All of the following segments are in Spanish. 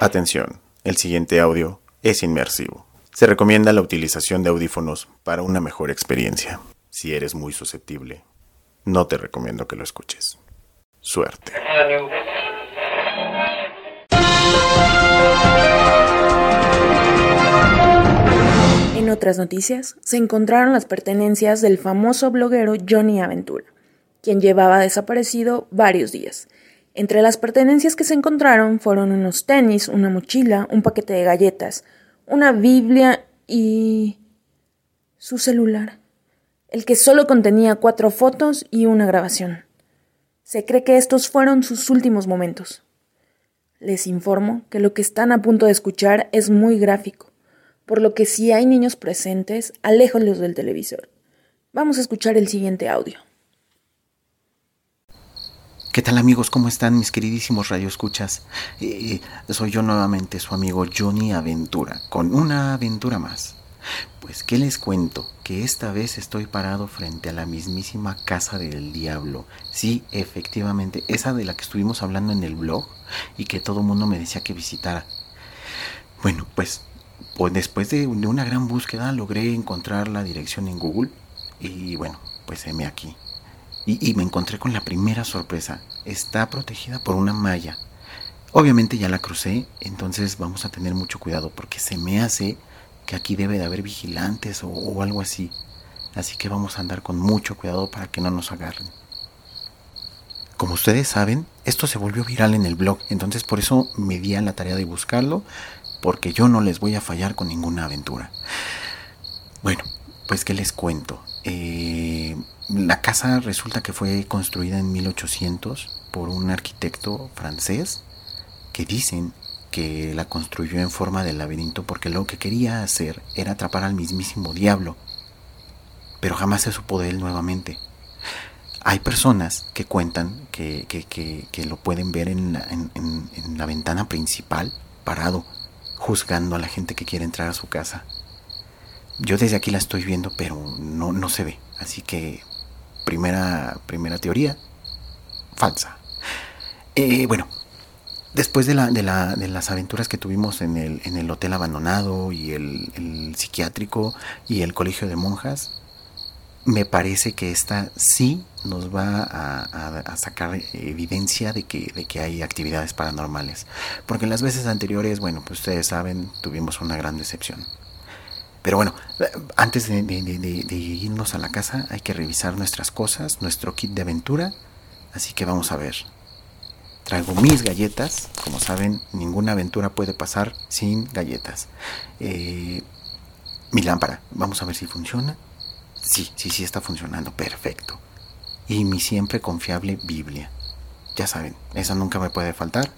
Atención, el siguiente audio es inmersivo. Se recomienda la utilización de audífonos para una mejor experiencia. Si eres muy susceptible, no te recomiendo que lo escuches. Suerte. En otras noticias, se encontraron las pertenencias del famoso bloguero Johnny Aventura, quien llevaba desaparecido varios días. Entre las pertenencias que se encontraron fueron unos tenis, una mochila, un paquete de galletas, una Biblia y su celular, el que solo contenía cuatro fotos y una grabación. Se cree que estos fueron sus últimos momentos. Les informo que lo que están a punto de escuchar es muy gráfico, por lo que si hay niños presentes, aléjolos del televisor. Vamos a escuchar el siguiente audio. ¿Qué tal amigos? ¿Cómo están mis queridísimos radioescuchas? Eh, soy yo nuevamente, su amigo Johnny Aventura, con una aventura más. Pues, ¿qué les cuento? Que esta vez estoy parado frente a la mismísima casa del diablo. Sí, efectivamente, esa de la que estuvimos hablando en el blog y que todo el mundo me decía que visitara. Bueno, pues, pues después de una gran búsqueda logré encontrar la dirección en Google y bueno, pues heme aquí. Y, me encontré con la primera sorpresa. Está protegida por una malla. Obviamente ya la crucé, entonces vamos a tener mucho cuidado porque se me hace que aquí debe de haber vigilantes o, algo así. Así que vamos a andar con mucho cuidado para que no nos agarren. Como ustedes saben, esto se volvió viral en el blog, entonces por eso me di a la tarea de buscarlo, porque yo no les voy a fallar con ninguna aventura. Bueno, pues qué les cuento. Eh, la casa resulta que fue construida en 1800 por un arquitecto francés que dicen que la construyó en forma de laberinto porque lo que quería hacer era atrapar al mismísimo diablo. Pero jamás se supo de él nuevamente. Hay personas que cuentan que, lo pueden ver en la ventana principal, parado, juzgando a la gente que quiere entrar a su casa. Yo desde aquí la estoy viendo, pero no, no se ve. Así que, primera, primera teoría, falsa. Eh, bueno, después de, la, de, la, de, las aventuras que tuvimos en el, en el hotel abandonado y el, psiquiátrico y el colegio de monjas, me parece que esta sí nos va a, a, sacar evidencia de que, de que hay actividades paranormales. Porque en las veces anteriores, bueno, pues ustedes saben, tuvimos una gran decepción. Pero bueno, antes de, irnos a la casa hay que revisar nuestras cosas, nuestro kit de aventura. Así que vamos a ver. Traigo mis galletas. Como saben, ninguna aventura puede pasar sin galletas. Eh, mi lámpara. Vamos a ver si funciona. Sí, sí, sí está funcionando. Perfecto. Y mi siempre confiable Biblia. Ya saben, esa nunca me puede faltar.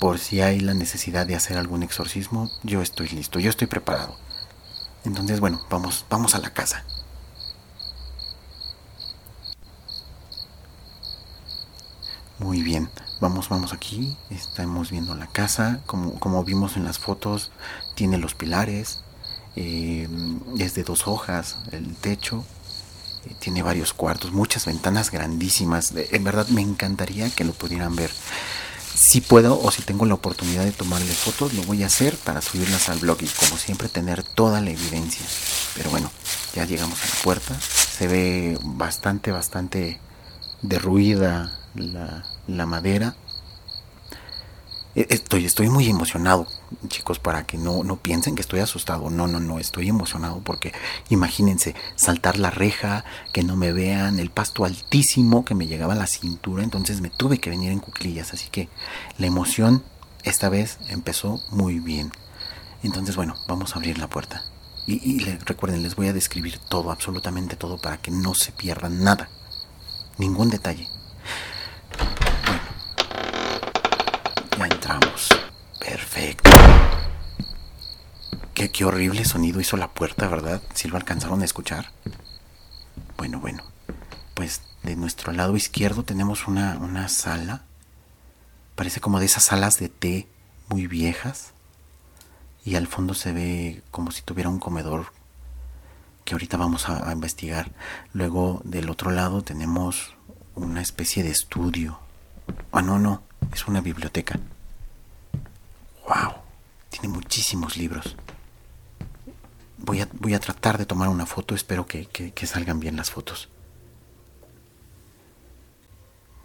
Por si hay la necesidad de hacer algún exorcismo, yo estoy listo, yo estoy preparado. Entonces, bueno, vamos, vamos a la casa. Muy bien, vamos, vamos aquí. Estamos viendo la casa. Como, como vimos en las fotos, tiene los pilares. Eh, es de dos hojas el techo. Eh, tiene varios cuartos, muchas ventanas grandísimas. En verdad me encantaría que lo pudieran ver si puedo o si tengo la oportunidad de tomarle fotos, lo voy a hacer para subirlas al blog y como siempre tener toda la evidencia. Pero bueno, ya llegamos a la puerta. Se ve bastante, bastante derruida la, la madera. E, estoy, estoy muy emocionado, chicos, para que no, no piensen que estoy asustado. No, no, no, estoy emocionado porque imagínense saltar la reja, que no me vean, el pasto altísimo que me llegaba a la cintura, entonces me tuve que venir en cuclillas. Así que la emoción esta vez empezó muy bien. Entonces, bueno, vamos a abrir la puerta. Y, y recuerden, les voy a describir todo, absolutamente todo, para que no se pierdan nada, ningún detalle. Ya entramos. Perfecto. Qué, horrible sonido hizo la puerta, ¿verdad? Si lo alcanzaron a escuchar. Bueno, bueno. Pues de nuestro lado izquierdo tenemos una, una sala. Parece como de esas salas de té muy viejas. Y al fondo se ve como si tuviera un comedor que ahorita vamos a, a investigar. Luego del otro lado tenemos una especie de estudio. Ah, no, no es una biblioteca. ¡Wow! Tiene muchísimos libros. Voy a, voy a tratar de tomar una foto, espero que, que salgan bien las fotos.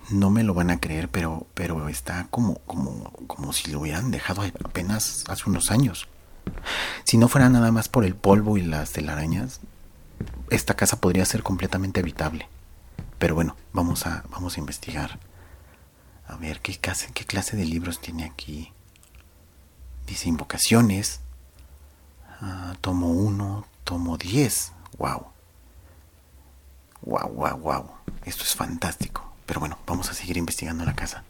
No me lo van a creer, pero, pero está como, como, como si lo hubieran dejado apenas hace unos años. Si no fuera nada más por el polvo y las telarañas, esta casa podría ser completamente habitable. Pero bueno, vamos a, vamos a investigar. A ver, ¿qué clase, ¿qué clase de libros tiene aquí? Dice invocaciones. Ah, tomo 1, tomo 10. Wow. Wow, wow, wow. Esto es fantástico. Pero bueno, vamos a seguir investigando la casa.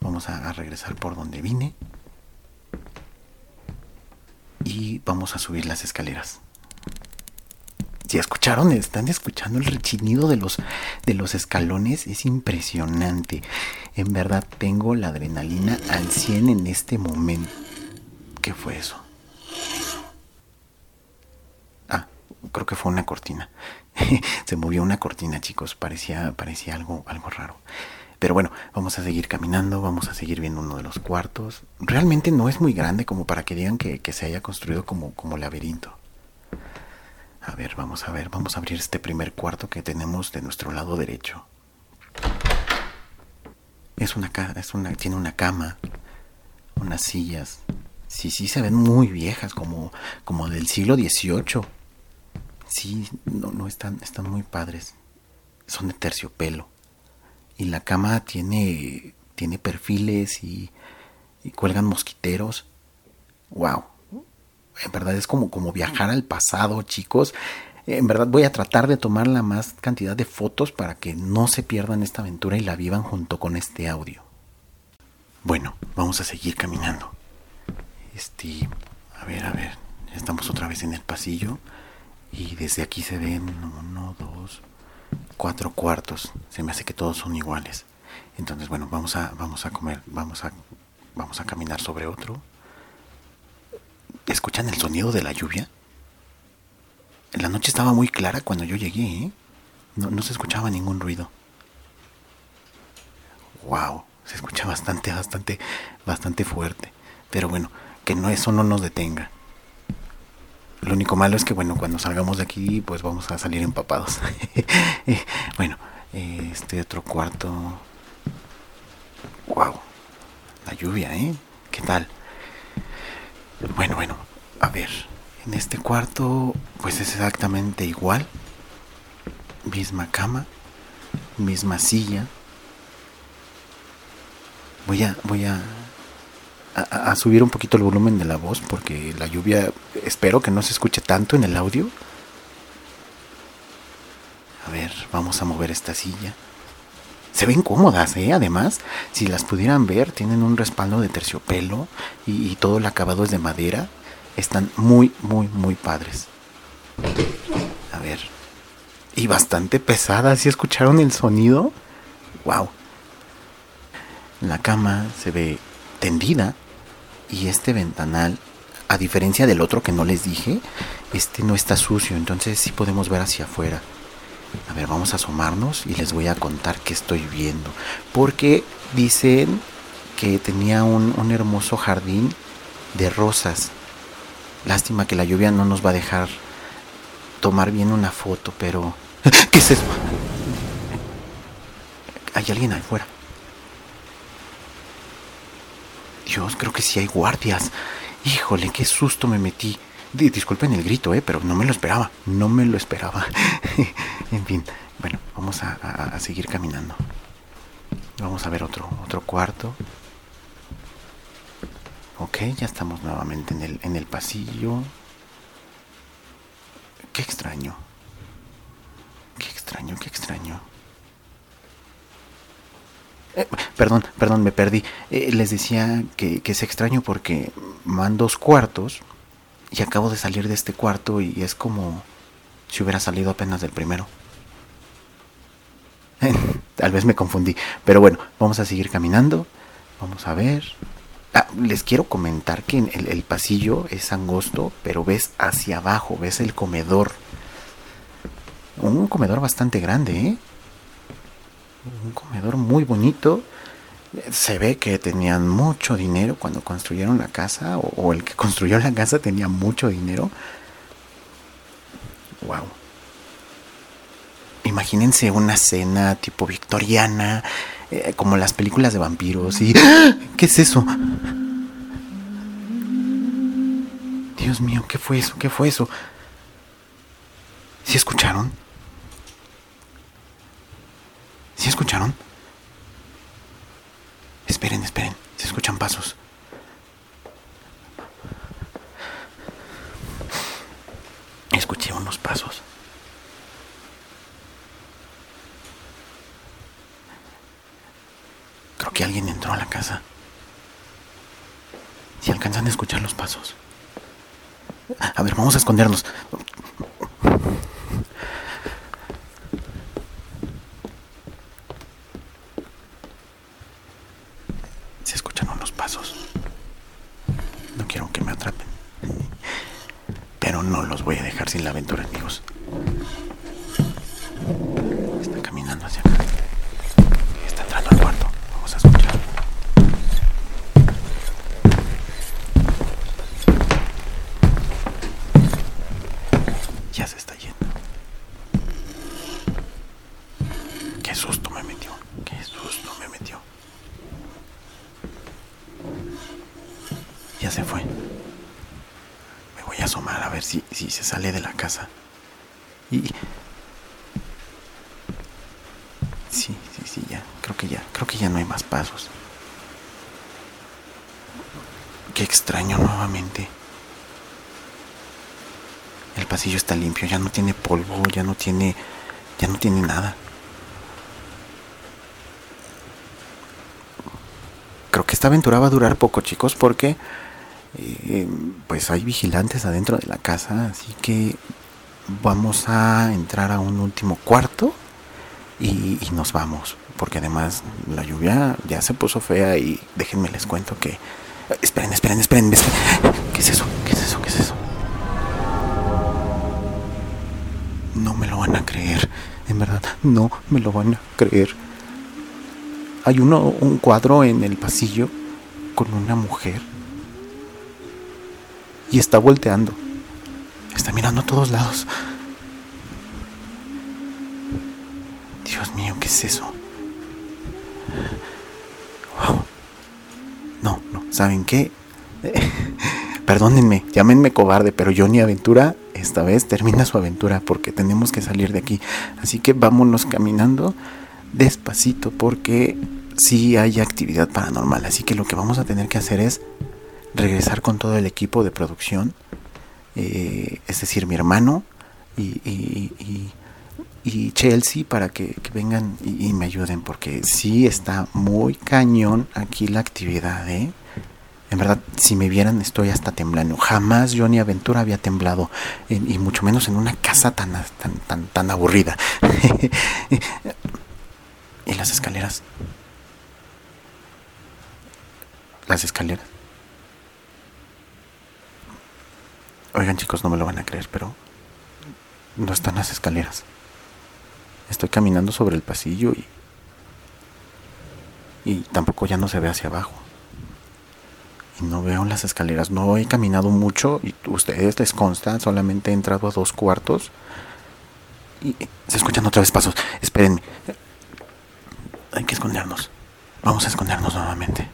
Vamos a, regresar por donde vine. Y vamos a subir las escaleras. Si escucharon, están escuchando el rechinido de los, de los escalones, es impresionante. En verdad tengo la adrenalina al 100 en este momento. ¿Qué fue eso? Ah, creo que fue una cortina. se movió una cortina, chicos. Parecía, parecía algo, algo raro. Pero bueno, vamos a seguir caminando, vamos a seguir viendo uno de los cuartos. Realmente no es muy grande como para que digan que, se haya construido como, como laberinto. A ver, vamos a ver, vamos a abrir este primer cuarto que tenemos de nuestro lado derecho. Es una, es una tiene una cama, unas sillas. Sí, sí, se ven muy viejas, como, como del siglo XVIII. Sí, no, no están, están muy padres. Son de terciopelo. Y la cama tiene, tiene perfiles y, y cuelgan mosquiteros. ¡Wow! En verdad es como, como viajar al pasado, chicos. En verdad voy a tratar de tomar la más cantidad de fotos para que no se pierdan esta aventura y la vivan junto con este audio. Bueno, vamos a seguir caminando. Este, a ver, a ver, estamos otra vez en el pasillo. Y desde aquí se ven uno, dos, cuatro cuartos. Se me hace que todos son iguales. Entonces, bueno, vamos a, vamos a comer, vamos a, vamos a caminar sobre otro. ¿Escuchan el sonido de la lluvia? La noche estaba muy clara cuando yo llegué, ¿eh? no, no se escuchaba ningún ruido. Wow, se escucha bastante, bastante, bastante fuerte. Pero bueno, que no eso no nos detenga. Lo único malo es que, bueno, cuando salgamos de aquí, pues vamos a salir empapados. bueno, este otro cuarto. Wow, la lluvia, ¿eh? ¿Qué tal? Bueno, bueno, a ver, en este cuarto, pues es exactamente igual. Misma cama, misma silla. Voy a, voy a a, subir un poquito el volumen de la voz porque la lluvia espero que no se escuche tanto en el audio. A ver, vamos a mover esta silla. Se ven cómodas, ¿eh? Además, si las pudieran ver, tienen un respaldo de terciopelo y, y todo el acabado es de madera. Están muy, muy, muy padres. A ver. Y bastante pesadas. ¿Sí escucharon el sonido? ¡Wow! La cama se ve tendida y este ventanal, a diferencia del otro que no les dije, este no está sucio, entonces sí podemos ver hacia afuera. A ver, vamos a asomarnos y les voy a contar qué estoy viendo. Porque dicen que tenía un, un hermoso jardín de rosas. Lástima que la lluvia no nos va a dejar tomar bien una foto, pero... ¿Qué es eso? Hay alguien afuera. Dios, creo que sí hay guardias. Híjole, qué susto me metí. Disculpen el grito, eh, pero no me lo esperaba. No me lo esperaba. en fin, bueno, vamos a, seguir caminando. Vamos a ver otro, otro cuarto. Ok, ya estamos nuevamente en el, en el pasillo. Qué extraño. Qué extraño, qué extraño. Eh, perdón, perdón, me perdí. Eh, les decía que, es extraño porque van dos cuartos y acabo de salir de este cuarto y es como si hubiera salido apenas del primero. Tal vez me confundí, pero bueno, vamos a seguir caminando. Vamos a ver. Ah, les quiero comentar que el, el pasillo es angosto, pero ves hacia abajo, ves el comedor. Un comedor bastante grande, ¿eh? Un comedor muy bonito Se ve que tenían mucho dinero cuando construyeron la casa, o, el que construyó la casa tenía mucho dinero. Wow. Imagínense una cena tipo victoriana, eh, como las películas de vampiros. Y ¡Ah! ¿qué es eso? Dios mío, ¿qué fue eso? ¿Qué fue eso? ¿Sí escucharon? ¿Sí escucharon? Esperen, esperen. Se escuchan pasos. Escuché unos pasos. Creo que alguien entró a la casa. Si alcanzan a escuchar los pasos. A ver, vamos a escondernos. Se escuchan unos pasos. Que me atrapen. Pero no los voy a dejar sin la aventura, amigos. Está caminando hacia acá. Está entrando al cuarto. Vamos a escuchar. Ya se está yendo. Qué susto me metió. Qué susto me metió. Ya se fue. Me voy a asomar a ver si, si se sale de la casa. Y... Sí, sí, sí, ya. Creo que ya. No hay más pasos. Qué extraño nuevamente. El pasillo está limpio, ya no tiene polvo, ya no tiene... Ya no tiene nada. Creo que esta aventura va a durar poco, chicos, porque... eh, pues hay vigilantes adentro de la casa, así que vamos a entrar a un último cuarto y, nos vamos, porque además la lluvia ya se puso fea y déjenme les cuento que... Esperen, esperen, esperen, esperen. ¿Qué es eso? ¿Qué es eso? ¿Qué es eso? No me lo van a creer, en verdad, no me lo van a creer. Hay uno, un cuadro en el pasillo con una mujer y está volteando. Está mirando a todos lados. Es eso? Wow. No, no, ¿saben qué? Perdónenme, llámenme cobarde, pero Johnny Aventura esta vez termina su aventura porque tenemos que salir de aquí. Así que vámonos caminando despacito porque sí hay actividad paranormal. Así que lo que vamos a tener que hacer es regresar con todo el equipo de producción. eh, es decir, mi hermano y, y Chelsea para que, vengan y, me ayuden porque sí está muy cañón aquí la actividad, ¿eh? En verdad, si me vieran, estoy hasta temblando. Jamás Johnny Aventura había temblado, y mucho menos en una casa tan, tan, tan, tan aburrida. y las escaleras. Las escaleras. Oigan, chicos, no me lo van a creer, pero no están las escaleras. Estoy caminando sobre el pasillo y. Y tampoco ya no se ve hacia abajo y no veo las escaleras. No he caminado mucho y ustedes les consta, solamente he entrado a dos cuartos y se escuchan otra vez pasos. Espérenme. Hay que escondernos. Vamos a escondernos nuevamente.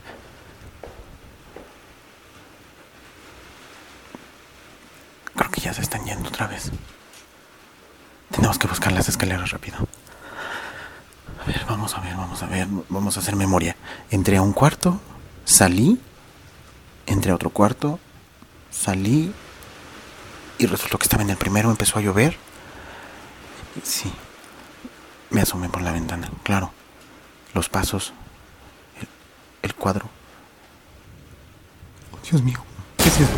Creo que ya se están yendo otra vez. Tenemos que buscar las escaleras rápido. A ver, vamos a ver, vamos a ver, vamos a hacer memoria. Entré a un cuarto, salí entré a otro cuarto, salí y resultó que estaba en el primero, empezó a llover. Sí, me asomé por la ventana, claro. Los pasos, el, cuadro. Dios mío, ¿qué es eso?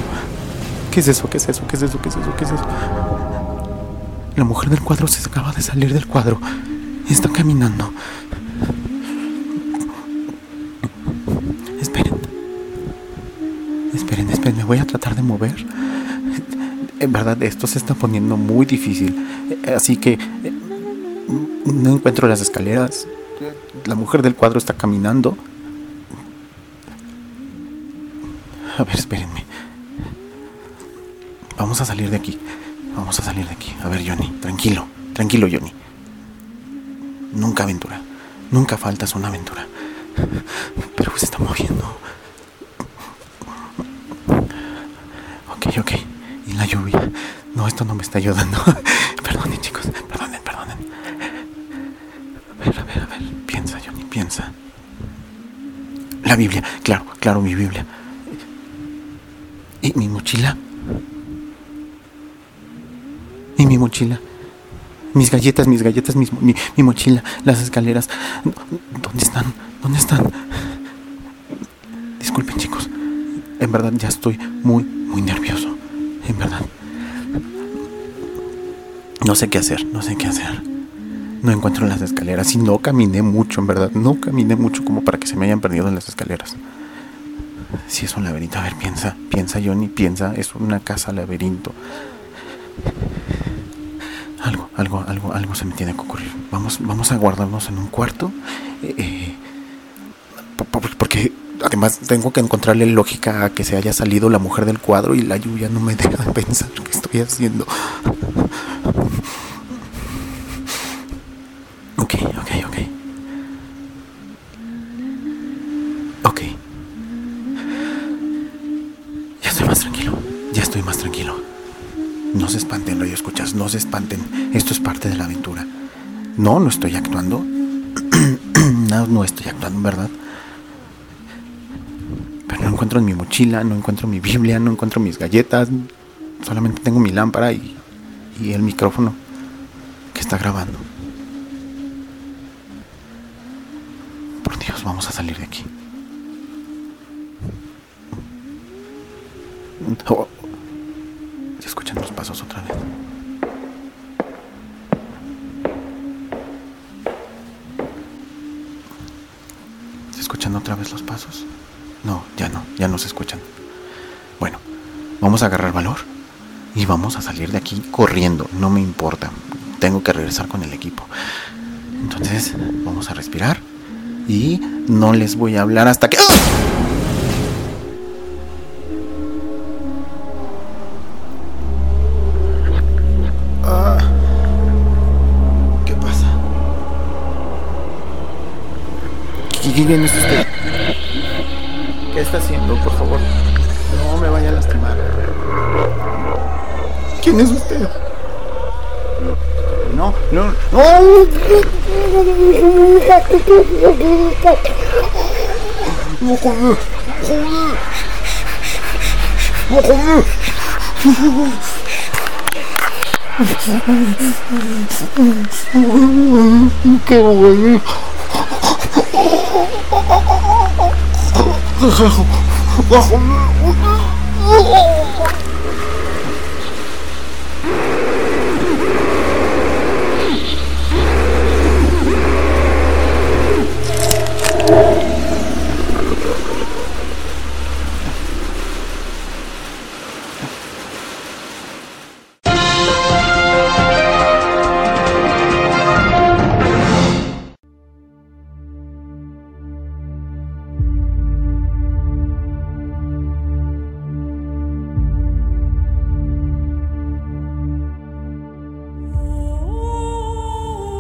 ¿Qué es eso? ¿Qué es eso? ¿Qué es eso? ¿Qué es eso? ¿Qué es eso? La mujer del cuadro se acaba de salir del cuadro. Está caminando. Esperen. Esperen, esperen, me voy a tratar de mover. En verdad, esto se está poniendo muy difícil. Así que no encuentro las escaleras. La mujer del cuadro está caminando. A ver, espérenme. Vamos a salir de aquí. Vamos a salir de aquí. A ver, Johnny, tranquilo. Tranquilo, Johnny. Nunca aventura. Nunca faltas una aventura. Pero se está moviendo. Ok, ok. Y la lluvia. No, esto no me está ayudando. perdonen, chicos. Perdonen, perdonen. A ver, a ver, a ver. Piensa, Johnny, piensa. La Biblia. Claro, claro, mi Biblia. ¿Y mi mochila? ¿Y mi mochila? Mis galletas, mis galletas, mi, mi, mochila, las escaleras. ¿Dónde están? ¿Dónde están? Disculpen chicos. En verdad ya estoy muy, muy nervioso. En verdad. No sé qué hacer, no sé qué hacer. No encuentro las escaleras y no caminé mucho, en verdad. No caminé mucho como para que se me hayan perdido en las escaleras. Si es un laberinto, a ver, piensa, piensa Johnny, piensa, es una casa laberinto algo, algo, algo, algo se me tiene que ocurrir. Vamos, vamos a guardarnos en un cuarto. Eh, eh, porque además tengo que encontrarle lógica a que se haya salido la mujer del cuadro y la lluvia no me deja de pensar qué estoy haciendo. Ok, ok, ok. Ok. Ya estoy más tranquilo. Ya estoy más tranquilo. No se espanten, radio escuchas, no se espanten. Esto es parte de la aventura. No, no estoy actuando. no, no estoy actuando, ¿verdad? Pero no encuentro mi mochila, no encuentro mi Biblia, no encuentro mis galletas. Solamente tengo mi lámpara y, y el micrófono que está grabando. Por Dios, vamos a salir de aquí. Oh, otra vez. ¿Se escuchan otra vez los pasos? No, ya no, ya no se escuchan. Bueno, vamos a agarrar valor y vamos a salir de aquí corriendo, no me importa. Tengo que regresar con el equipo. Entonces, vamos a respirar y no les voy a hablar hasta que... ¡Ah! ¿Quién es usted? ¿Qué está haciendo, por favor? No me vaya a lastimar. ¿Quién es usted? No, no, no. No, joder. Joder. No, joder. ¿Qué voy Oh,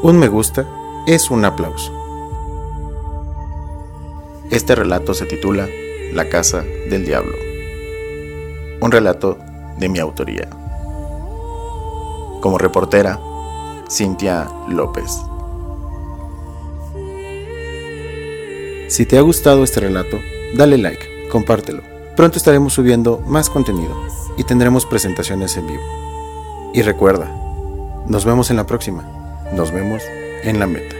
Un me gusta es un aplauso. Este relato se titula La Casa del Diablo. Un relato de mi autoría. Como reportera, Cintia López. Si te ha gustado este relato, dale like, compártelo. Pronto estaremos subiendo más contenido y tendremos presentaciones en vivo. Y recuerda, nos vemos en la próxima. Nos vemos en la meta.